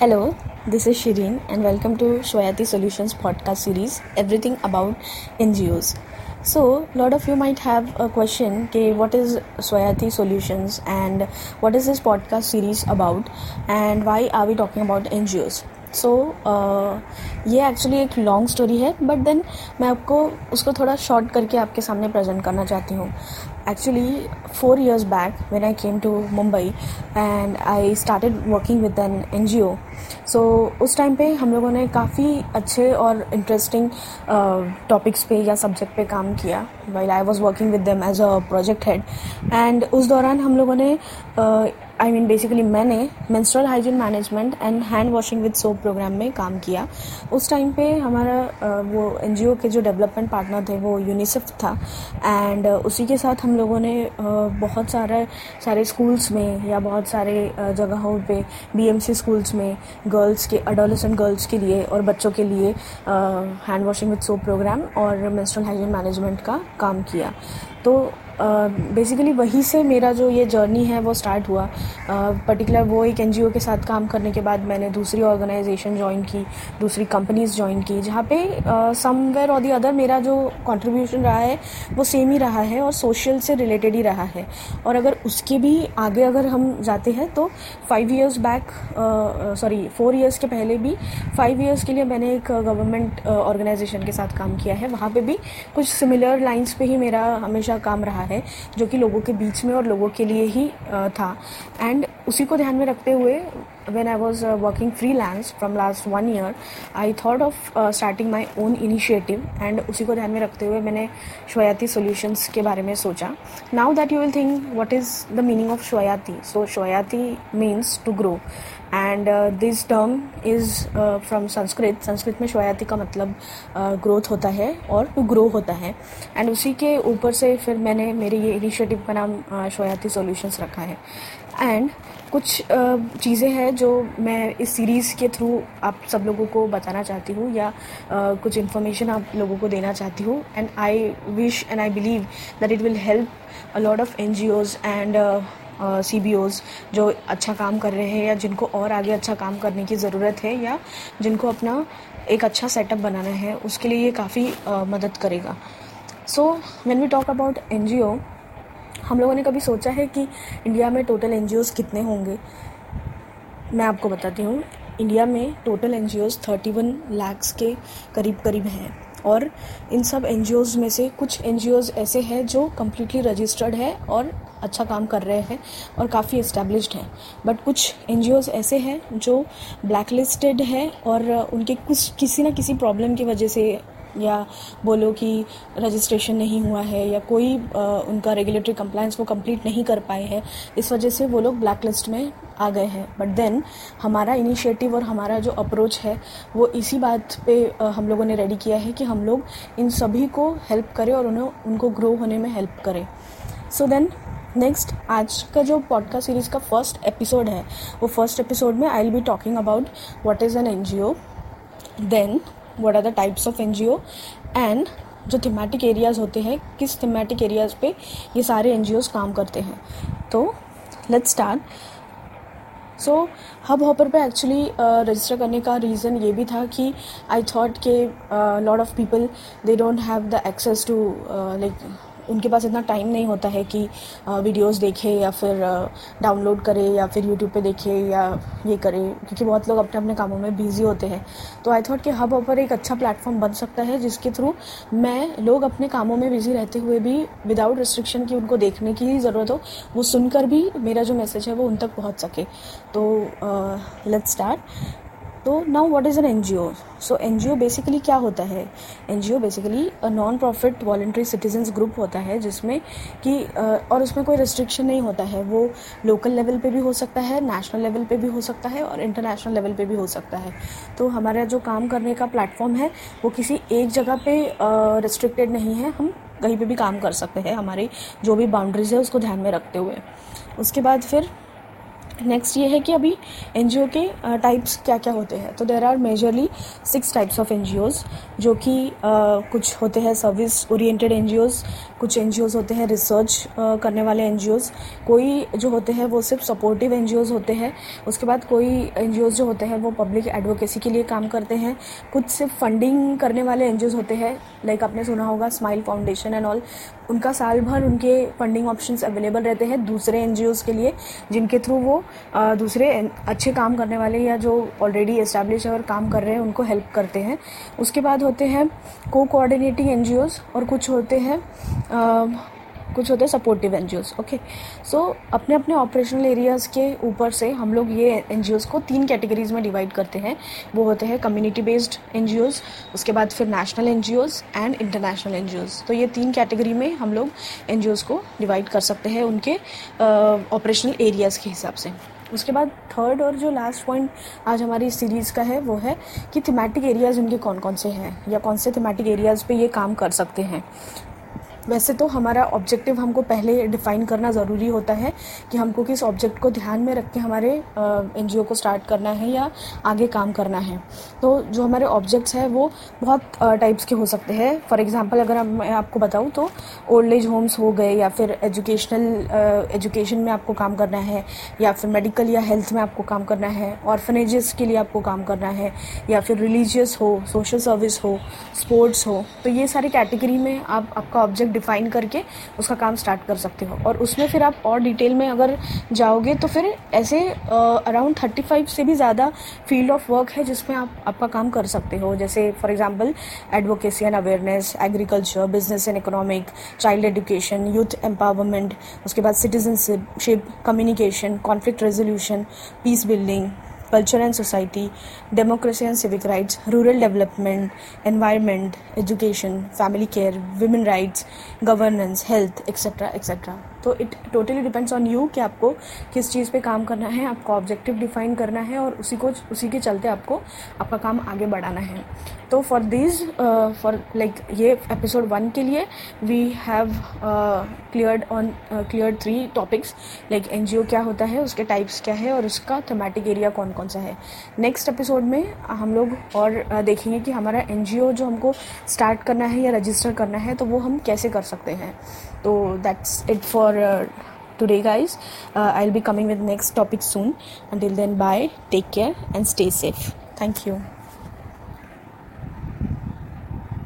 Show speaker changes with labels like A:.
A: Hello this is Shirin and welcome to Swayati solutions podcast series everything about N G Os so lot of you might have a question के what is Swayati solutions and what is this podcast series about and why are we talking about N G Os so ये actually एक long story है but then मैं आपको उसको थोड़ा short करके आपके सामने प्रेजेंट करना चाहती हूँ। Years back when I came to Mumbai and I started working with N N G O so उस टाइम पे हम लोगों ने काफ़ी अच्छे और इंटरेस्टिंग uh, पे या सब्जेक्ट पे काम किया while I was working with them as a project head and उस दौरान हम लोगों ने uh, आई मीन बेसिकली मैंने menstrual hygiene management and hand washing with soap program में काम किया। उस टाइम पे हमारा वो एन के जो डेवलपमेंट पार्टनर थे वो यूनिसेफ था। एंड उसी के साथ हम लोगों ने बहुत सारा, सारे स्कूल्स में या बहुत सारे जगहों पे बीएमसी स्कूल्स में गर्ल्स के अडोलसेंट गर्ल्स के लिए और बच्चों के लिए hand washing with soap program और मेंस्ट्रुअल हाइजीन मैनेजमेंट का काम किया। तो बेसिकली uh, वहीं से मेरा जो ये जर्नी है वो स्टार्ट हुआ। पर्टिकुलर uh, वो एक एनजीओ के साथ काम करने के बाद मैंने दूसरी ऑर्गेनाइजेशन ज्वाइन की दूसरी कंपनीज़ ज्वाइन की जहाँ पे समवेयर और दी अदर मेरा जो कंट्रीब्यूशन रहा है वो सेम ही रहा है और सोशल से रिलेटेड ही रहा है। और अगर उसके भी आगे अगर हम जाते हैं तो five years back sorry four years के पहले भी फाइव ईयर्स के लिए मैंने एक गवर्नमेंट ऑर्गेनाइजेशन के साथ काम किया है। वहाँ पर भी कुछ सिमिलर लाइन्स पर ही मेरा हमेशा काम रहा है जो कि लोगों के बीच में और लोगों के लिए ही था। एंड उसी को ध्यान में रखते हुए when I was working freelance from last one year I thought of starting my own initiative and उसी को ध्यान में रखते हुए मैंने श्वयाति सोल्यूशंस के बारे में सोचा। Now that you will think what is the meaning of Swayati so Swayati means to grow and this term is from Sanskrit Sanskrit में श्वयाति का मतलब ग्रोथ uh, होता है और टू ग्रो होता है। एंड उसी के ऊपर से फिर मैंने मेरे ये इनिशिएटिव का नाम uh, श्वयाति सोल्यूशंस रखा है। एंड कुछ चीज़ें हैं जो मैं इस सीरीज़ के थ्रू आप सब लोगों को बताना चाहती हूँ या कुछ इन्फॉर्मेशन आप लोगों को देना चाहती हूँ। And I wish and I believe that it will help a lot of N G Os and C B Os जो अच्छा काम कर रहे हैं या जिनको और आगे अच्छा काम करने की ज़रूरत है या जिनको अपना एक अच्छा सेटअप बनाना है, उसके लिए ये काफ़ी मदद करेगा। So when we talk about N G O हम लोगों ने कभी सोचा है कि इंडिया में टोटल एन कितने होंगे? मैं आपको बताती हूँ, इंडिया में total N G Os thirty one lakhs के करीब करीब हैं और इन सब एन में से कुछ एन ऐसे हैं जो कम्प्लीटली रजिस्टर्ड है और अच्छा काम कर रहे हैं और काफ़ी इस्टेब्लिश्ड हैं। बट कुछ एन ऐसे हैं जो ब्लैक लिस्टेड है और उनके कुछ, किसी ना किसी प्रॉब्लम की वजह से या बोलो कि रजिस्ट्रेशन नहीं हुआ है या कोई उनका रेगुलेटरी कंप्लाइंस वो कंप्लीट नहीं कर पाए हैं, इस वजह से वो लोग ब्लैक लिस्ट में आ गए हैं। बट देन हमारा इनिशिएटिव और हमारा जो अप्रोच है, वो इसी बात पे हम लोगों ने रेडी किया है कि हम लोग इन सभी को हेल्प करें और उन्हें, उनको ग्रो होने में हेल्प करें। सो देन नेक्स्ट आज का जो पॉडकास्ट सीरीज़ का फ़र्स्ट एपिसोड है, वो फ़र्स्ट एपिसोड में I will be talking about what is N N G O then what are the types of N G O and जो thematic areas होते हैं, किस थीमेटिक एरियाज़ पे ये सारे एन जी ओज़ काम करते हैं। तो let's start so Hubhopper पे एक्चुअली रजिस्टर करने का रीज़न ये भी था कि आई थॉट के lot of people they don't have the access to like उनके पास इतना टाइम नहीं होता है कि वीडियोस देखे या फिर डाउनलोड करे या फिर यूट्यूब पे देखे या ये करे, क्योंकि बहुत लोग अपने अपने कामों में बिज़ी होते हैं। तो आई थॉट कि हब ऑपर एक अच्छा प्लेटफॉर्म बन सकता है जिसके थ्रू मैं, लोग अपने कामों में बिज़ी रहते हुए भी विदाउट रिस्ट्रिक्शन की उनको देखने की ज़रूरत हो, वो सुनकर भी मेरा जो मैसेज है वो उन तक पहुँच सके। तो लेट्स स्टार्ट तो now what is N N G O so N G O basically क्या होता है? N G O basically non profit voluntary citizens group होता है, जिसमें कि और उसमें कोई रिस्ट्रिक्शन नहीं होता है। वो लोकल लेवल पे भी हो सकता है नेशनल लेवल पे भी हो सकता है और इंटरनेशनल लेवल पे भी हो सकता है। तो हमारा जो काम करने का प्लेटफॉर्म है, वो किसी एक जगह पे रिस्ट्रिक्टेड नहीं है। हम कहीं पे भी काम कर सकते हैं, हमारी जो भी बाउंड्रीज है, उसको ध्यान में रखते हुए। उसके बाद फिर नेक्स्ट ये है कि अभी एनजीओ के टाइप्स क्या क्या होते हैं? तो there are majorly six types of N जो कि कुछ होते हैं सर्विस ओरिएंटेड एन कुछ एन होते हैं रिसर्च करने वाले एन कोई जो होते हैं वो सिर्फ़ सपोर्टिव एन होते हैं। उसके बाद कोई एन जो होते हैं वो पब्लिक एडवोकेसी के लिए काम करते हैं। कुछ सिर्फ़ फंडिंग करने वाले एन होते हैं लाइक आपने सुना होगा स्माइल फाउंडेशन एंड ऑल उनका साल भर उनके फंडिंग ऑप्शंस अवेलेबल रहते हैं दूसरे एन के लिए, जिनके थ्रू वो दूसरे अच्छे काम करने वाले या जो ऑलरेडी इस्टेब्लिश और काम कर रहे हैं, उनको हेल्प करते हैं। उसके बाद होते हैं को कोऑर्डिनेटिंग एन और कुछ होते हैं कुछ होते हैं सपोर्टिव एन ओके सो अपने अपने ऑपरेशनल एरियाज़ के ऊपर से हम लोग ये एन को तीन कैटेगरीज में डिवाइड करते हैं। वो होते हैं कम्युनिटी बेस्ड एन उसके बाद फिर national N and international N तो ये तीन कैटेगरी में हम लोग एन को डिवाइड कर सकते हैं उनके ऑपरेशनल एरियाज़ के हिसाब से। उसके बाद थर्ड और जो लास्ट पॉइंट आज हमारी सीरीज़ का है, वो है कि थीमेटिक एरियाज़ उनके कौन कौन से हैं, या कौन से थीमेटिक एरियाज़ पे ये काम कर सकते हैं। वैसे तो हमारा ऑब्जेक्टिव हमको पहले डिफ़ाइन करना ज़रूरी होता है कि हमको किस ऑब्जेक्ट को ध्यान में रख के हमारे एनजीओ को स्टार्ट करना है या आगे काम करना है। तो जो हमारे ऑब्जेक्ट्स हैं वो बहुत टाइप्स के हो सकते हैं। फॉर एग्ज़ाम्पल अगर मैं आपको बताऊँ तो ओल्ड एज होम्स हो गए या फिर एजुकेशनल एजुकेशन में आपको काम करना है या फिर मेडिकल या हेल्थ में आपको काम करना है ऑर्फनेजेस के लिए आपको काम करना है या फिर रिलीजियस हो सोशल सर्विस हो स्पोर्ट्स हो तो ये सारी कैटेगरी में आप, आपका ऑब्जेक्ट डिफाइन करके उसका काम स्टार्ट कर सकते हो। और उसमें फिर आप और डिटेल में अगर जाओगे तो फिर ऐसे अराउंड थर्टी फाइव से भी ज़्यादा फ़ील्ड ऑफ़ वर्क है जिसमें आप, आपका काम कर सकते हो। जैसे for example advocacy and awareness agriculture business and economic child education youth empowerment उसके बाद citizenship communication conflict resolution peace building culture and society, democracy and civic rights, rural development, environment, education, family care, women rights, governance, health, etc. etc. तो it totally depends on you कि आपको किस चीज़ पे काम करना है आपको ऑब्जेक्टिव डिफाइन करना है और उसी को उसी के चलते आपको आपका काम आगे बढ़ाना है। तो फॉर दिस फॉर लाइक ये एपिसोड वन के लिए we have cleared on clear three topics like NGO क्या होता है उसके टाइप्स क्या है और उसका थमेटिक एरिया कौन कौन सा है। नेक्स्ट एपिसोड में हम लोग और uh, देखेंगे कि हमारा एनजीओ जो हमको स्टार्ट करना है या रजिस्टर करना है तो वो हम कैसे कर सकते हैं। so that's it for uh, today guys. Uh, i'll be coming with next topic soon. Until then bye. Take care and stay safe. Thank you.